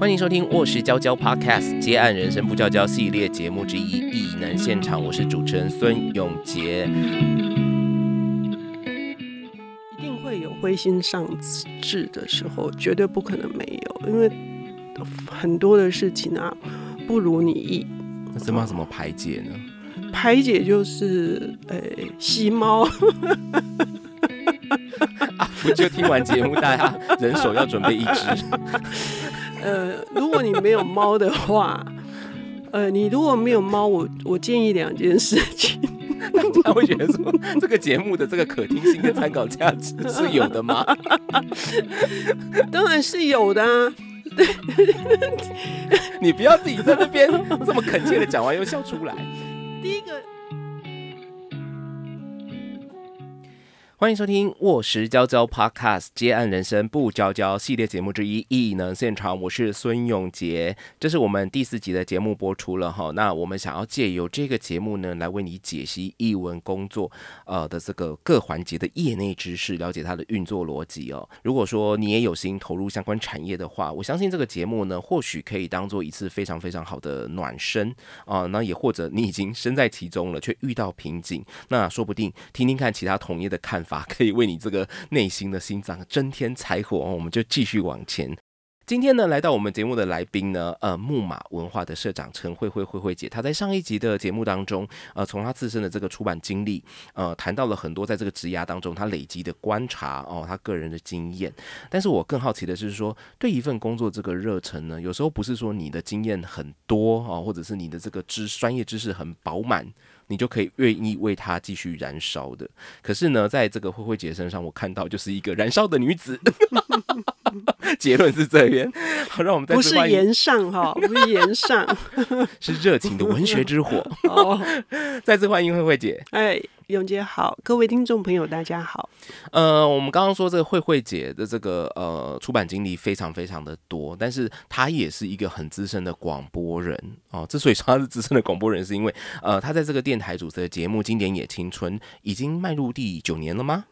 欢迎收听《卧室娇娇 Podcast》接案人生不娇娇系列节目之一《异能现场》，我是主持人孙永杰。一定会有灰心丧志的时候，绝对不可能没有，因为很多的事情啊不如你意。那怎么怎么排解呢？排解就是呃吸猫。啊，不就听完节目，大家人手要准备一只。呃，如果你没有猫的话，呃，你如果没有猫，我我建议两件事情。大家会觉得说，这个节目的这个可听性跟参考价值是有的吗？当然是有的啊。对，你不要自己在那边这么恳切的讲完又笑出来。第一个。欢迎收听《卧石娇娇 Podcast》接案人生不娇娇系列节目之一《异能现场》，我是孙永杰，这是我们第四集的节目播出了哈。那我们想要借由这个节目呢，来为你解析译文工作呃的这个各环节的业内知识，了解它的运作逻辑哦。如果说你也有心投入相关产业的话，我相信这个节目呢，或许可以当做一次非常非常好的暖身啊。那也或者你已经身在其中了，却遇到瓶颈，那说不定听听看其他同业的看法。法可以为你这个内心的心脏增添柴火哦，我们就继续往前。今天呢，来到我们节目的来宾呢，呃，木马文化的社长陈慧慧慧慧姐，她在上一集的节目当中，呃，从她自身的这个出版经历，呃，谈到了很多在这个职涯当中她累积的观察哦，她个人的经验。但是我更好奇的是说，对一份工作这个热忱呢，有时候不是说你的经验很多啊，或者是你的这个知专业知识很饱满。你就可以愿意为他继续燃烧的。可是呢，在这个慧慧姐身上，我看到就是一个燃烧的女子。结论是这边，好，让我们不是言上哈，不是言上，是热情的文学之火。哦，再次欢迎慧慧姐。哎。永杰好，各位听众朋友，大家好。呃，我们刚刚说这个慧慧姐的这个呃出版经历非常非常的多，但是她也是一个很资深的广播人哦。之所以说她是资深的广播人，是因为呃，她在这个电台主持的节目《经典也青春》已经迈入第九年了吗？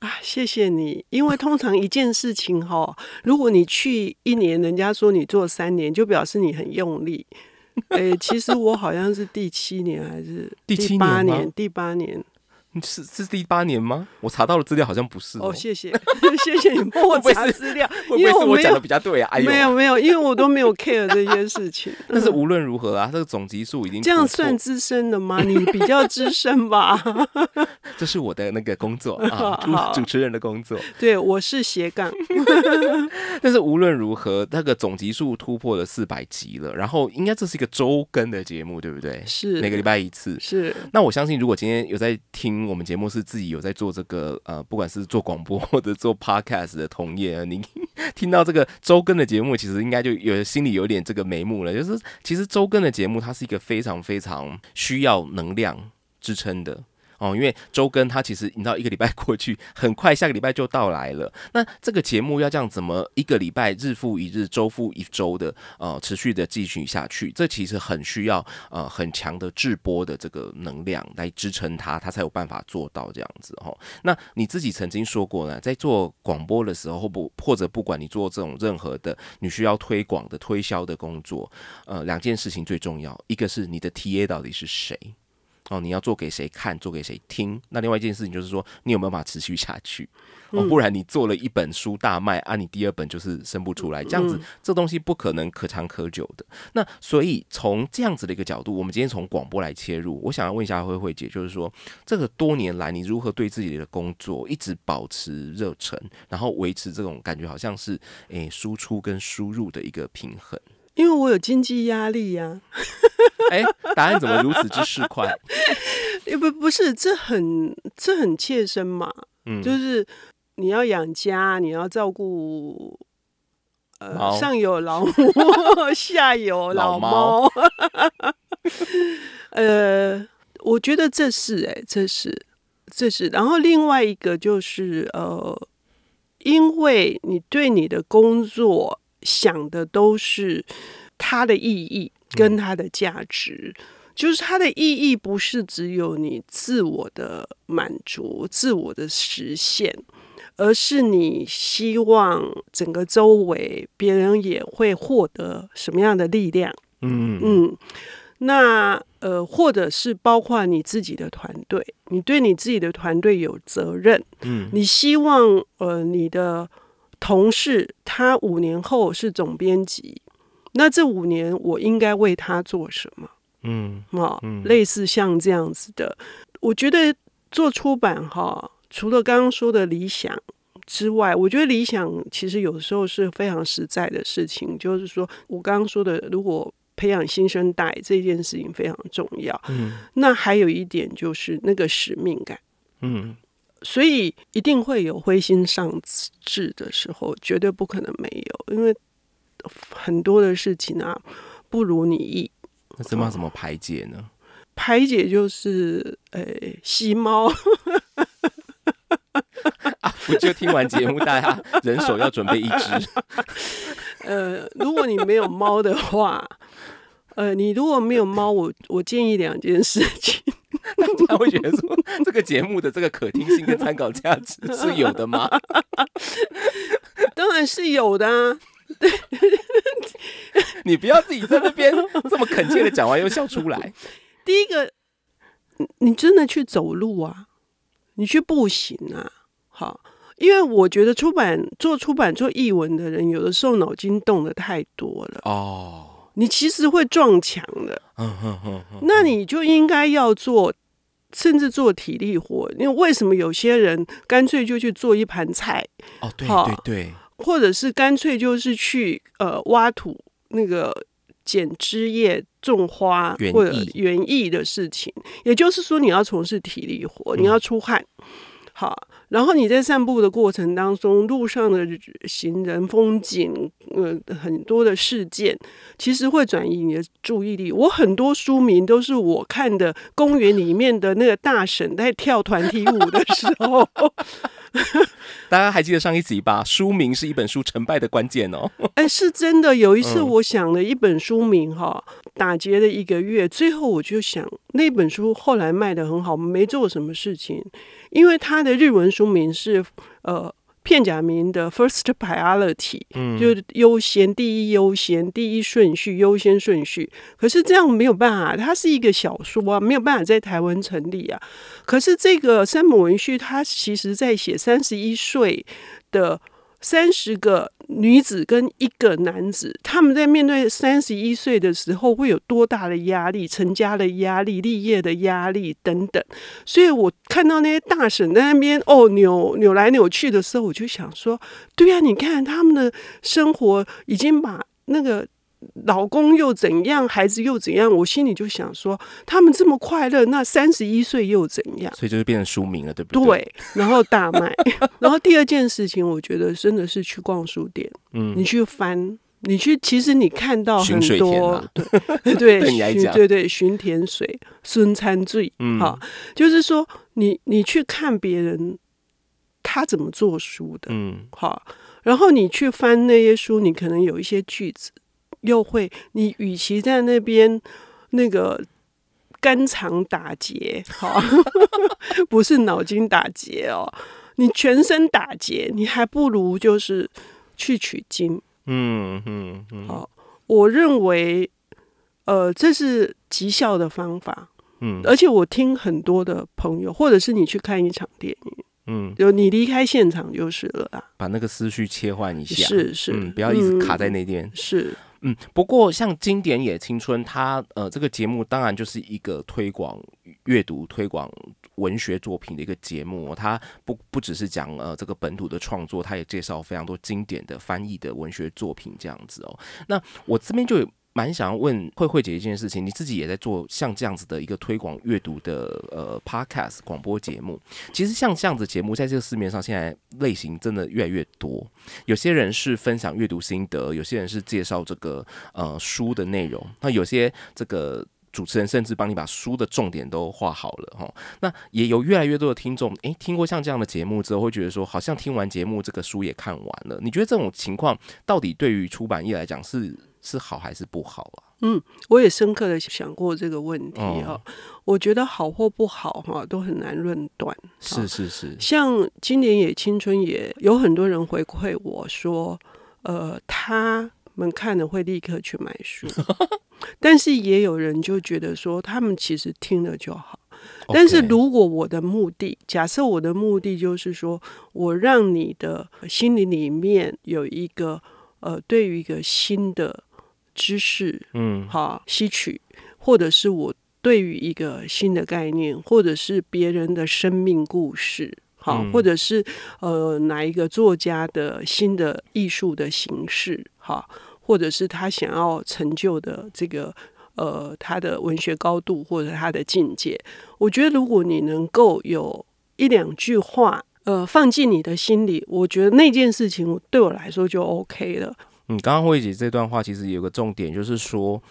啊，谢谢你。因为通常一件事情哈，如果你去一年，人家说你做三年，就表示你很用力。哎，其实我好像是第七年还是第八年？第八年。是是第八年吗？我查到的资料好像不是。哦，谢谢 谢谢你帮我查资料，因为我讲的比较对啊。没有没有，因为我都没有 care 这件事情。但是无论如何啊，这个总集数已经这样算资深的吗？你比较资深吧。这是我的那个工作啊，主持人的工作。对，我是斜杠。但是无论如何，那个总集数突破了四百集了，然后应该这是一个周更的节目，对不对？是每个礼拜一次。是。那我相信，如果今天有在听。我们节目是自己有在做这个呃，不管是做广播 或者做 podcast 的同业，您听到这个周更的节目，其实应该就有心里有点这个眉目了。就是其实周更的节目，它是一个非常非常需要能量支撑的。哦，因为周更它其实你知道一个礼拜过去很快，下个礼拜就到来了。那这个节目要这样怎么一个礼拜日复一日、周复一周的呃持续的继续下去？这其实很需要呃很强的制播的这个能量来支撑它，它才有办法做到这样子哈。那你自己曾经说过呢，在做广播的时候，或不或者不管你做这种任何的你需要推广的推销的工作，呃，两件事情最重要，一个是你的 TA 到底是谁。哦，你要做给谁看，做给谁听？那另外一件事情就是说，你有没有办法持续下去？哦，不然你做了一本书大卖，啊，你第二本就是生不出来，这样子，这东西不可能可长可久的。那所以从这样子的一个角度，我们今天从广播来切入，我想要问一下慧慧姐，就是说，这个多年来你如何对自己的工作一直保持热忱，然后维持这种感觉，好像是诶输出跟输入的一个平衡？因为我有经济压力呀。哎，答案怎么如此之市侩？不不是，这很这很切身嘛。嗯，就是你要养家，你要照顾，呃，上有老母，下有老猫。呃，我觉得这是哎，这是这是。然后另外一个就是呃，因为你对你的工作想的都是它的意义。跟它的价值，就是它的意义不是只有你自我的满足、自我的实现，而是你希望整个周围别人也会获得什么样的力量？嗯嗯，那呃，或者是包括你自己的团队，你对你自己的团队有责任，嗯你希望呃你的同事他五年后是总编辑，那这五年我应该为他做什么？嗯啊、嗯类似像这样子的，我觉得做出版哈，除了刚刚说的理想之外，我觉得理想其实有时候是非常实在的事情，就是说我刚刚说的，如果培养新生代这件事情非常重要，嗯那还有一点就是那个使命感。嗯所以一定会有灰心丧志的时候，绝对不可能没有，因为很多的事情啊不如你意。那怎么怎么排解呢？排解就是呃吸猫，我就听完节目，大家人手要准备一只？呃，如果你没有猫的话，呃，你如果没有猫，我我建议两件事情。大家会觉得说，这个节目的这个可听性跟参考价值是有的吗？当然是有的啊，你不要自己在那边这么恳切的讲完又笑出来。第一个，你你真的去走路啊，你去步行啊，好，因为我觉得出版做出版做译文的人，有的时候脑筋动的太多了，哦，你其实会撞墙的。嗯哼哼哼，那你就应该要做，甚至做体力活。因为为什么有些人干脆就去做一盘菜，哦，对对对，或者是干脆就是去呃挖土那个剪枝叶、种花或者园艺的事情。也就是说，你要从事体力活，嗯你要出汗。好，然后你在散步的过程当中，路上的行人、风景，呃，很多的事件，其实会转移你的注意力。我很多书名都是我看的公园里面的那个大婶在跳团体舞的时候，大家还记得上一集吧？书名是一本书成败的关键哦。哎，是真的。有一次嗯我想了一本书名哈，打劫了一个月，最后我就想那本书后来卖的很好，没做什么事情，因为它的日文书名是呃片假名的 first priority，嗯就是优先、第一优先、第一顺序、优先顺序。可是这样没有办法，它是一个小说啊，没有办法在台湾成立啊。可是这个山姆文旭，他其实在写三十一岁的三十个女子跟一个男子，他们在面对三十一岁的时候会有多大的压力，成家的压力、立业的压力等等。所以我看到那些大婶在那边哦扭扭来扭去的时候，我就想说，对呀、你看他们的生活已经把那个。老公又怎样，孩子又怎样？我心里就想说，他们这么快乐，那三十一岁又怎样？所以就是变成书名了，对不对？，对，然后大卖。然后第二件事情，我觉得真的是去逛书店，嗯你去翻，你去，其实你看到很多啊，对 对对对对巡田水、孙餐醉，嗯好，就是说你你去看别人他怎么做书的，嗯好，然后你去翻那些书，你可能有一些句子，又会你与其在那边那个肝肠打结，好，不是脑筋打结哦，你全身打结，你还不如就是去取经。嗯嗯嗯好，我认为，呃，这是极效的方法。嗯而且我听很多的朋友，或者是你去看一场电影，嗯，就你离开现场就是了啊。把那个思绪切换一下，是是，嗯，不要一直卡嗯在那边。是嗯，不过像经典也青春，它呃这个节目当然就是一个推广阅读、推广文学作品的一个节目哦、它不不只是讲呃这个本土的创作，它也介绍非常多经典的翻译的文学作品这样子哦。那我这边就有。蛮想要问慧慧姐一件事情，你自己也在做像这样子的一个推广阅读的呃 podcast 广播节目。其实像这样子节目，在这个市面上现在类型真的越来越多。有些人是分享阅读心得，有些人是介绍这个呃书的内容，那有些这个主持人甚至帮你把书的重点都画好了哈。那也有越来越多的听众，诶，听过像这样的节目之后，会觉得说，好像听完节目这个书也看完了。你觉得这种情况到底对于出版业来讲是是好还是不好啊？嗯我也深刻的想过这个问题哦哈、我觉得好或不好哈，都很难论断。是是是，像今年也青春也有很多人回馈我说，呃，他们看了会立刻去买书，但是也有人就觉得说，他们其实听了就好。但是如果我的目的，假设我的目的就是说我让你的心里里面有一个呃，对于一个新的知识，嗯哈吸取，或者是我对于一个新的概念，或者是别人的生命故事，好，嗯或者是呃哪一个作家的新的艺术的形式，哈，或者是他想要成就的这个呃他的文学高度或者他的境界，我觉得如果你能够有一两句话。呃，放进你的心里，我觉得那件事情对我来说就 OK 了。嗯，刚刚慧姐这段话其实有个重点，就是说，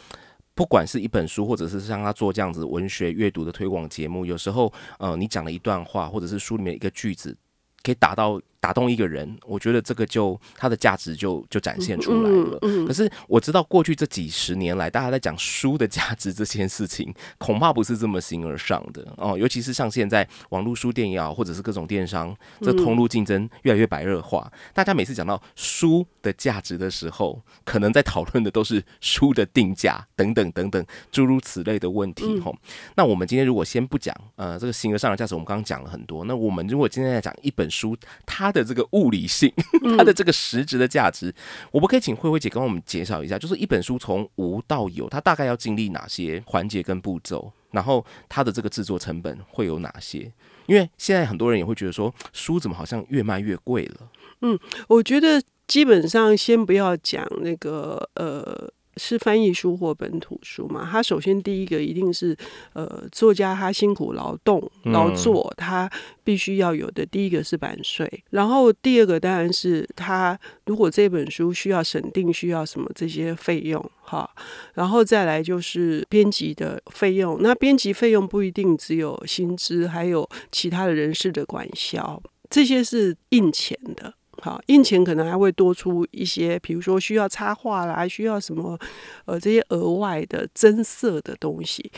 不管是一本书，或者是像他做这样子文学阅读的推广节目，有时候呃，你讲了一段话，或者是书里面一个句子，可以达到打动一个人，我觉得这个就它的价值就就展现出来了。嗯可是我知道过去这几十年来，大家在讲书的价值这件事情，恐怕不是这么形而上的哦。尤其是像现在网络书店也好，或者是各种电商，这通路竞争越来越白热化，大家每次讲到书的价值的时候，可能在讨论的都是书的定价等等等等诸如此类的问题吼。那我们今天如果先不讲呃这个形而上的价值，我们刚刚讲了很多。那我们如果今天在讲一本书，它的这个物理性，它的这个实质的价值，我们可以请慧慧姐跟我们介绍一下，就是一本书从无到有，它大概要经历哪些环节跟步骤，然后它的这个制作成本会有哪些？因为现在很多人也会觉得说，书怎么好像越卖越贵了？嗯我觉得基本上先不要讲那个呃。是翻译书或本土书嘛？他首先第一个一定是，呃，作家他辛苦劳动劳作，他必须要有的。第一个是版税，然后第二个当然是他如果这本书需要审定，需要什么这些费用哈，然后再来就是编辑的费用。那编辑费用不一定只有薪资，还有其他的人事的管销，这些是印钱的。好，印钱可能还会多出一些，比如说需要插画啦，需要什么呃这些额外的增色的东西，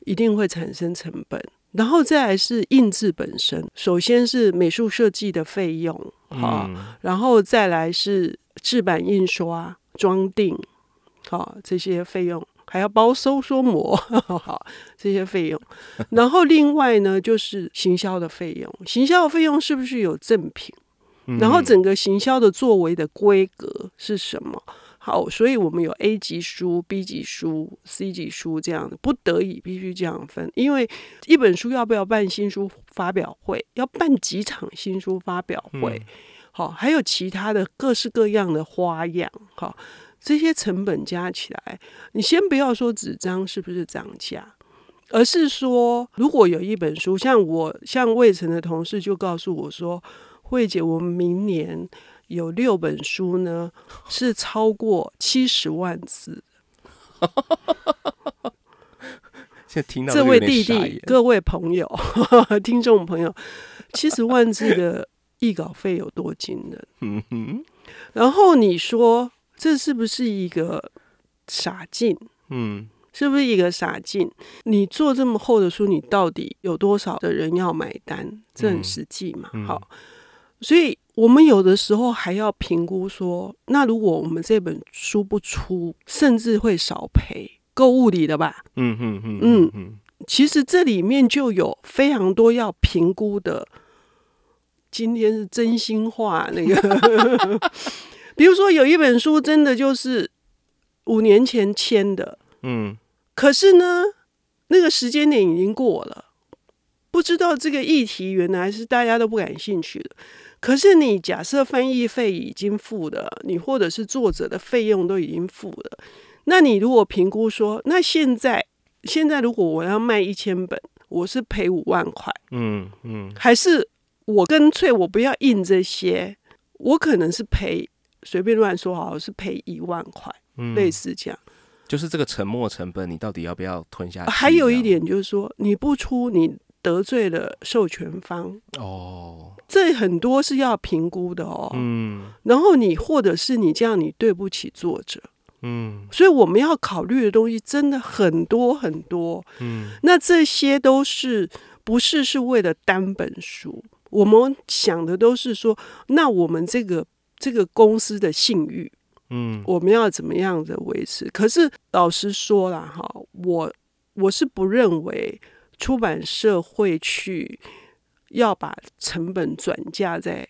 一定会产生成本。然后再来是印制本身，首先是美术设计的费用，好，嗯然后再来是制版、印刷、装订，好这些费用，还要包收缩膜，好这些费用。然后另外呢，就是行销的费用，行销的费用是不是有赠品？然后整个行销的作为的规格是什么？好，所以我们有 A 级书、B 级书、C 级书这样的，不得已必须这样分。因为一本书要不要办新书发表会，要办几场新书发表会，好，还有其他的各式各样的花样，好，这些成本加起来，你先不要说纸张是不是涨价。而是说，如果有一本书，像我像魏晨的同事就告诉我说，慧姐，我们明年有六本书呢，是超过七十万字。现在听到这位弟弟，各位朋友、听众朋友，七十万字的译稿费有多惊人？嗯哼，然后你说这是不是一个傻劲？嗯是不是一个傻劲？你做这么厚的书，你到底有多少的人要买单？这很实际嘛。嗯好，所以我们有的时候还要评估说，那如果我们这本书不出，甚至会少赔，够物理的吧？嗯嗯嗯嗯嗯其实这里面就有非常多要评估的。今天是真心话，那个，比如说有一本书真的就是五年前签的，嗯可是呢，那个时间点已经过了，不知道这个议题原来是大家都不感兴趣的。可是你假设翻译费已经付了，你或者是作者的费用都已经付了，那你如果评估说，那现在现在如果我要卖一千本，我是赔五万块，嗯嗯还是我干脆我不要印这些，我可能是赔随便乱说好，是赔一万块，嗯，类似这样。就是这个沉没成本，你到底要不要吞下去？还有一点就是说，你不出，你得罪了授权方，哦，这很多是要评估的哦。嗯然后你或者是你这样，你对不起作者，嗯所以我们要考虑的东西真的很多很多。嗯那这些都是不是是为了单本书？我们想的都是说，那我们这个这个公司的信誉，嗯我们要怎么样的维持？可是老实说了，哈，我我是不认为出版社会去要把成本转嫁在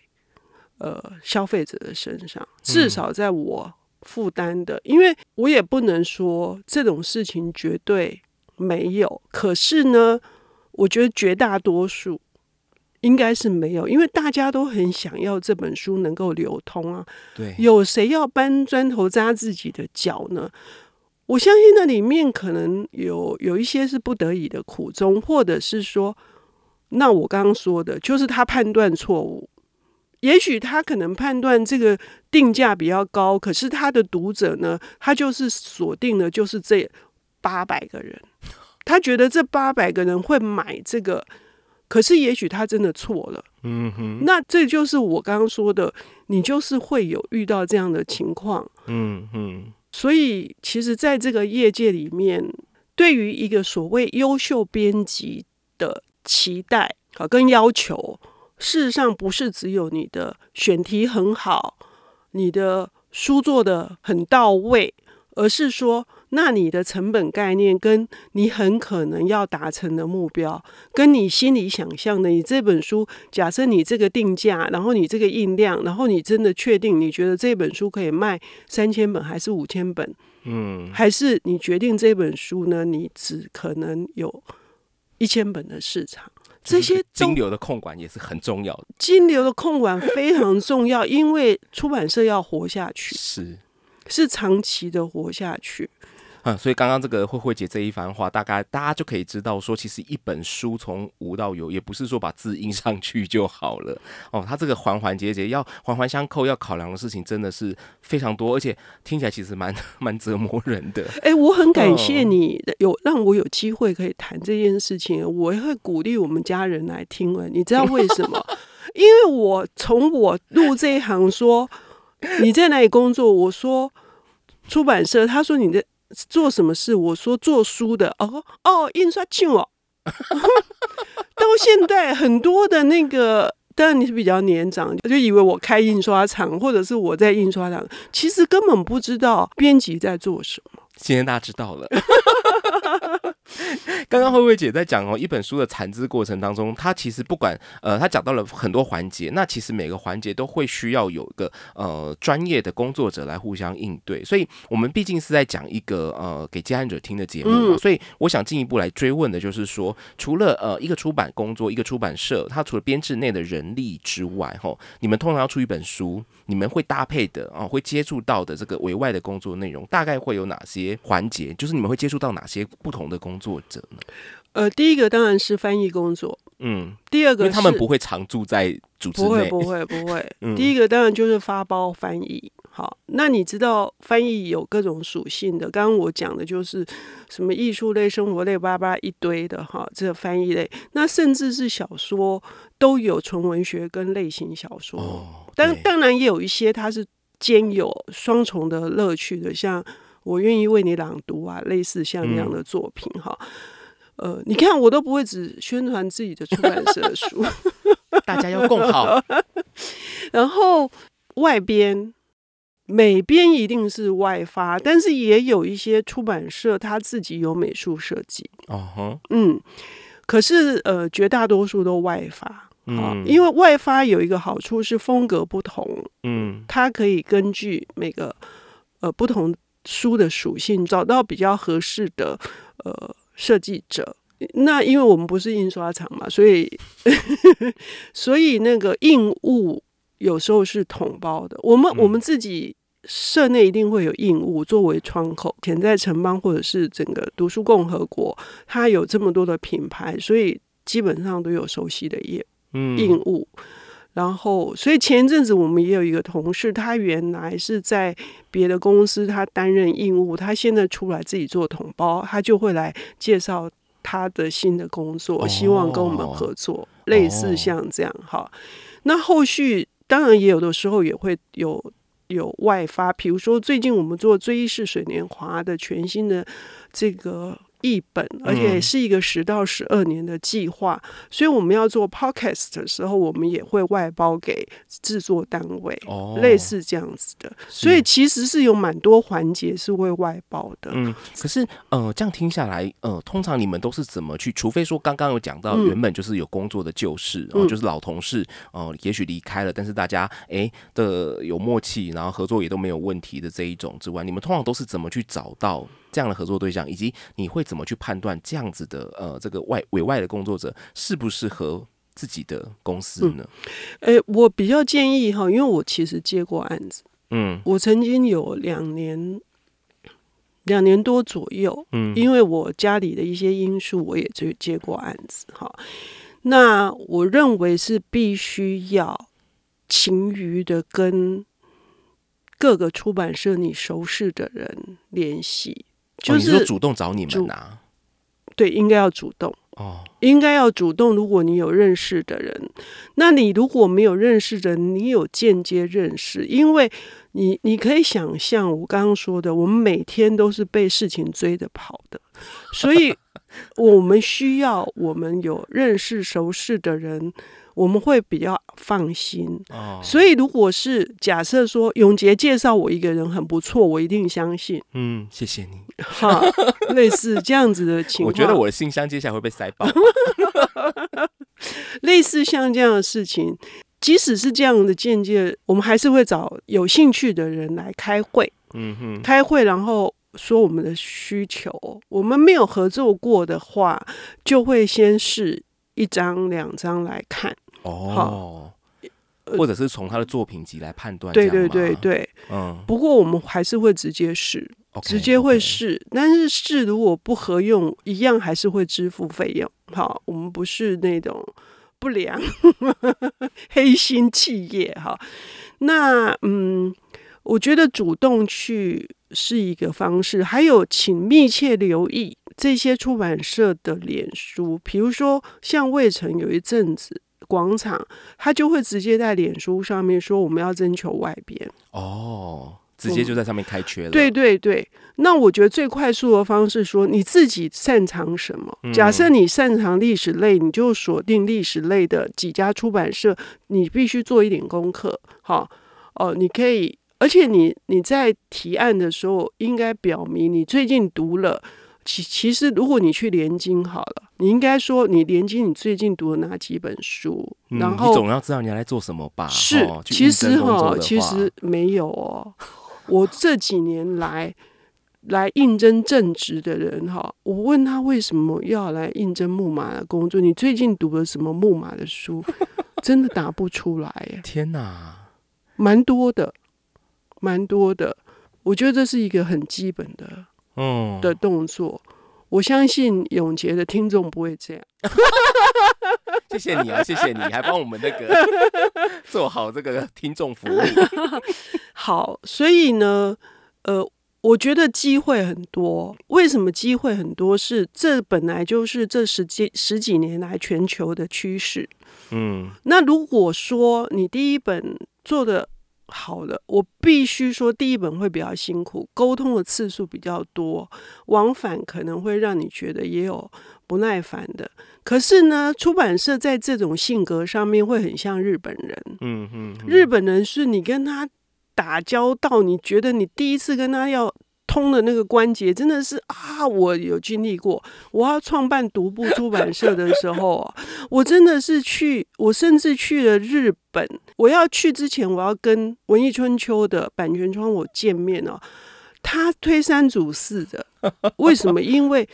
呃消费者的身上，至少在我负担的，因为我也不能说这种事情绝对没有，可是呢，我觉得绝大多数。应该是没有，因为大家都很想要这本书能够流通啊。对，有谁要搬砖头扎自己的脚呢？我相信那里面可能有有一些是不得已的苦衷，或者是说，那我刚刚说的就是他判断错误。也许他可能判断这个定价比较高，可是他的读者呢，他就是锁定的就是这八百个人，他觉得这八百个人会买这个，可是也许他真的错了。嗯哼，那这就是我刚刚说的，你就是会有遇到这样的情况。嗯嗯所以，其实在这个业界里面，对于一个所谓优秀编辑的期待啊跟要求，事实上不是只有你的选题很好，你的书做的很到位，而是说，那你的成本概念跟你很可能要达成的目标，跟你心里想象的，你这本书，假设你这个定价，然后你这个印量，然后你真的确定你觉得这本书可以卖三千本还是五千本，嗯还是你决定这本书呢，你只可能有一千本的市场？这些金流的控管也是很重要的，金流的控管非常重要，因为出版社要活下去，是。是长期的活下去。嗯，所以刚刚这个慧慧姐这一番话，大概大家就可以知道说，其实一本书从无到有，也不是说把字印上去就好了哦。它这个环环节节要环环相扣，要考量的事情真的是非常多，而且听起来其实蛮 蛮折磨人的。哎，我很感谢嗯你有让我有机会可以谈这件事情，我也会鼓励我们家人来听了。你知道为什么？因为我从我入这一行说你在哪里工作，我说出版社，他说你在做什么事，我说做书的，哦哦，印刷厂哦。到现在很多的那个，当然你是比较年长，就以为我开印刷厂，或者是我在印刷厂，其实根本不知道编辑在做什么。今天大家知道了。刚刚慧慧姐在讲哦，一本书的产制过程当中，她其实不管呃，她讲到了很多环节，那其实每个环节都会需要有一个呃专业的工作者来互相应对，所以我们毕竟是在讲一个呃给接案者听的节目嘛，嗯所以我想进一步来追问的就是说，除了呃一个出版工作，一个出版社，它除了编制内的人力之外，吼，你们通常要出一本书，你们会搭配的啊、会接触到的这个委外的工作内容，大概会有哪些环节？就是你们会接触到哪些不同的工作者呢？呃，第一个当然是翻译工作，嗯，第二个因为他们不会常住在组织内，不会不会不会。嗯第一个当然就是发包翻译。好，那你知道翻译有各种属性的，刚刚我讲的就是什么艺术类、生活类，巴拉巴一堆的哈，这个翻译类，那甚至是小说都有纯文学跟类型小说。哦，但当然也有一些它是兼有双重的乐趣的，像我愿意为你朗读啊，类似像那样的作品哈。呃，你看我都不会只宣传自己的出版社的书，大家要共好，然后外编、美编一定是外发，但是也有一些出版社他自己有美术设计，哦哼，嗯，可是呃绝大多数都外发。啊，嗯，因为外发有一个好处是风格不同，嗯它可以根据每个呃不同书的属性，找到比较合适的呃设计者。那因为我们不是印刷厂嘛，所以 所以那个印物有时候是统包的。我们、嗯我们自己社内一定会有印物作为窗口，潜在城邦或者是整个读书共和国，它有这么多的品牌，所以基本上都有熟悉的业嗯印务。然后，所以前一阵子我们也有一个同事，他原来是在别的公司，他担任印务，他现在出来自己做统包，他就会来介绍他的新的工作，哦希望跟我们合作，类似像这样哈。那后续当然也有的时候也会有有外发，比如说最近我们做《追忆式水年华》的全新的这个。译本，而且是一个十到十二年的计划，所以我们要做 podcast 的时候，我们也会外包给制作单位，哦，类似这样子的。所以其实是有蛮多环节是会外包的。嗯，可是呃，这样听下来，呃，通常你们都是怎么去？除非说刚刚有讲到，原本就是有工作的旧事，然后就是老同事，哦，也许离开了，但是大家哎的有默契，然后合作也都没有问题的这一种之外，你们通常都是怎么去找到？这样的合作对象，以及你会怎么去判断这样子的呃这个外委外的工作者适不适合自己的公司呢？诶，我比较建议哈，因为我其实接过案子，嗯，我曾经有两年两年多左右，嗯，因为我家里的一些因素，我也就接过案子哈。那我认为是必须要勤于的跟各个出版社你熟识的人联系。就是主动找你们啊？对，应该要主动哦，应该要主动。如果你有认识的人，那你如果没有认识的，你有间接认识，因为你你可以想象我刚刚说的，我们每天都是被事情追着跑的，所以 我们需要我们有认识熟识的人。我们会比较放心，所以如果是假设说永杰介绍我一个人很不错，我一定相信。嗯，谢谢你。哈，类似这样子的情况，我觉得我的信箱接下来会被塞爆。类似像这样的事情，即使是这样的见解，我们还是会找有兴趣的人来开会。嗯哼，开会然后说我们的需求。我们没有合作过的话，就会先试一张两张来看。哦，或者是从他的作品集来判断，对对对对，嗯。不过我们还是会直接试，直接会试，但是试如果不合用，一样还是会支付费用。好，我们不是那种不良 黑心企业哈。那嗯，我觉得主动去是一个方式，还有请密切留意这些出版社的脸书，比如说像魏晨有一阵子。广场，他就会直接在脸书上面说我们要征求外边哦，直接就在上面开缺了。对对对，那我觉得最快速的方式说你自己擅长什么。假设你擅长历史类，你就锁定历史类的几家出版社，你必须做一点功课。好哦，你可以，而且你你在提案的时候应该表明你最近读了。其其实，如果你去联经好了，你应该说你联经你最近读了哪几本书？然后你总要知道你要来做什么吧？是，其实哈，其实没有哦。我这几年来来应征正职的人哈，我问他为什么要来应征木马的工作？你最近读了什么木马的书？真的答不出来。天哪，蛮多的，蛮多的。我觉得这是一个很基本的。嗯的动作，我相信永杰的听众不会这样。谢谢你啊，谢谢你，还帮我们那个 做好这个听众服务。好，所以呢，呃，我觉得机会很多。为什么机会很多？是这本来就是这十几十几年来全球的趋势。嗯，那如果说你第一本做的。好了，我必须说，第一本会比较辛苦，沟通的次数比较多，往返可能会让你觉得也有不耐烦的。可是呢，出版社在这种性格上面会很像日本人。嗯嗯，日本人是你跟他打交道，你觉得你第一次跟他要。通的那个关节真的是啊，我有经历过。我要创办独步出版社的时候啊，我真的是去，我甚至去了日本。我要去之前，我要跟文艺春秋的版权窗我见面哦。他推三阻四的，为什么？因为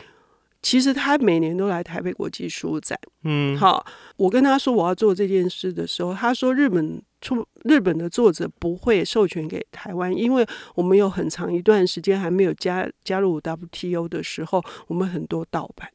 其实他每年都来台北国际书展。嗯，好，我跟他说我要做这件事的时候，他说日本。出日本的作者不会授权给台湾，因为我们有很长一段时间还没有加加入 WTO 的时候，我们很多盗版。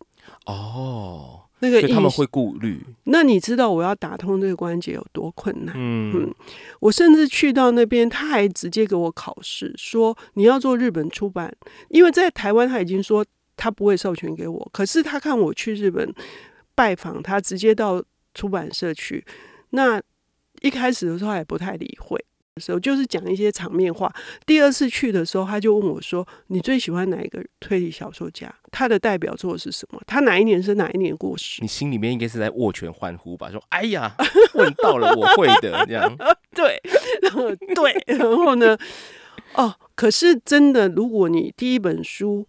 哦，那个他们会顾虑。那你知道我要打通这个关节有多困难？嗯，我甚至去到那边，他还直接给我考试，说你要做日本出版，因为在台湾他已经说他不会授权给我，可是他看我去日本拜访他，直接到出版社去，那。一开始的时候也不太理会，时候，就是讲一些场面话。第二次去的时候，他就问我说：“你最喜欢哪一个推理小说家？他的代表作是什么？他哪一年是哪一年过世你心里面应该是在握拳欢呼吧？说：“哎呀，问到了，我会的。”这样，对，然后对，然后呢？哦，可是真的，如果你第一本书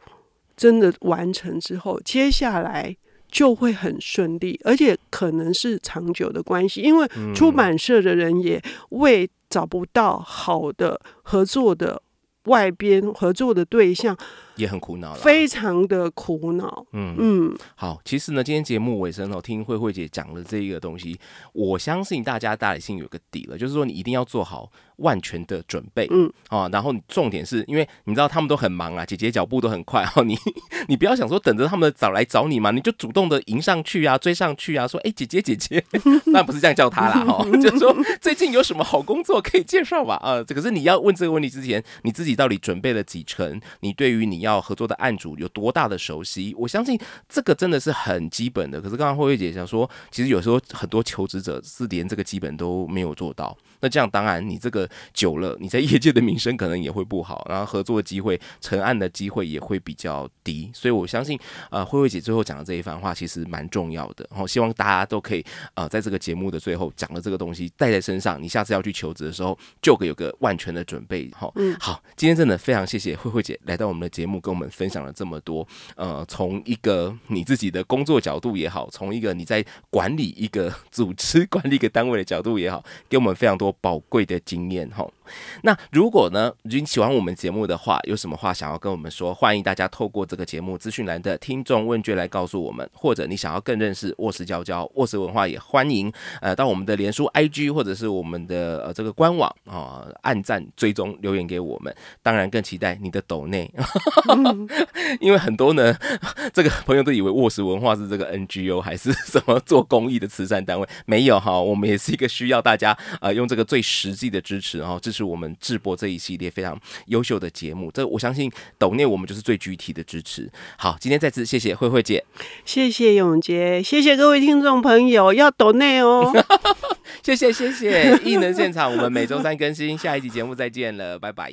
真的完成之后，接下来就会很顺利，而且可能是长久的关系，因为出版社的人也为找不到好的合作的外边合作的对象。也很苦恼了，非常的苦恼。嗯嗯，好，其实呢，今天节目尾声哦，听慧慧姐讲了这一个东西，我相信大家大心有个底了，就是说你一定要做好万全的准备。嗯，啊，然后重点是因为你知道他们都很忙啊，姐姐脚步都很快 哦，你你不要想说等着他们找来找你嘛，你就主动的迎上去啊，追上去啊，说哎姐姐姐姐，那 不是这样叫他啦哈，就是说最近有什么好工作可以介绍吧？啊，可是你要问这个问题之前，你自己到底准备了几成？你对于你要要合作的案主有多大的熟悉？我相信这个真的是很基本的。可是刚刚慧慧姐想说，其实有时候很多求职者是连这个基本都没有做到。那这样当然，你这个久了，你在业界的名声可能也会不好，然后合作的机会、成案的机会也会比较低。所以我相信，呃，慧慧姐最后讲的这一番话其实蛮重要的。然后希望大家都可以，呃，在这个节目的最后讲了这个东西带在身上，你下次要去求职的时候，就可有个万全的准备。好，嗯，好，今天真的非常谢谢慧慧姐来到我们的节目，跟我们分享了这么多。呃，从一个你自己的工作角度也好，从一个你在管理一个组织、管理一个单位的角度也好，给我们非常多。宝贵的经验哈。那如果呢，你喜欢我们节目的话，有什么话想要跟我们说？欢迎大家透过这个节目资讯栏的听众问卷来告诉我们，或者你想要更认识卧室娇娇、卧室文化，也欢迎呃到我们的脸书 IG 或者是我们的呃这个官网啊，按赞追踪留言给我们。当然更期待你的抖内，因为很多呢，这个朋友都以为卧室文化是这个 NGO 还是什么做公益的慈善单位，没有哈，我们也是一个需要大家呃用这个最实际的支持，然后支持。是我们制播这一系列非常优秀的节目，这我相信抖内我们就是最具体的支持。好，今天再次谢谢慧慧姐，谢谢永杰，谢谢各位听众朋友，要抖内哦，谢谢谢谢。异能现场，我们每周三更新，下一集节目再见了，拜拜。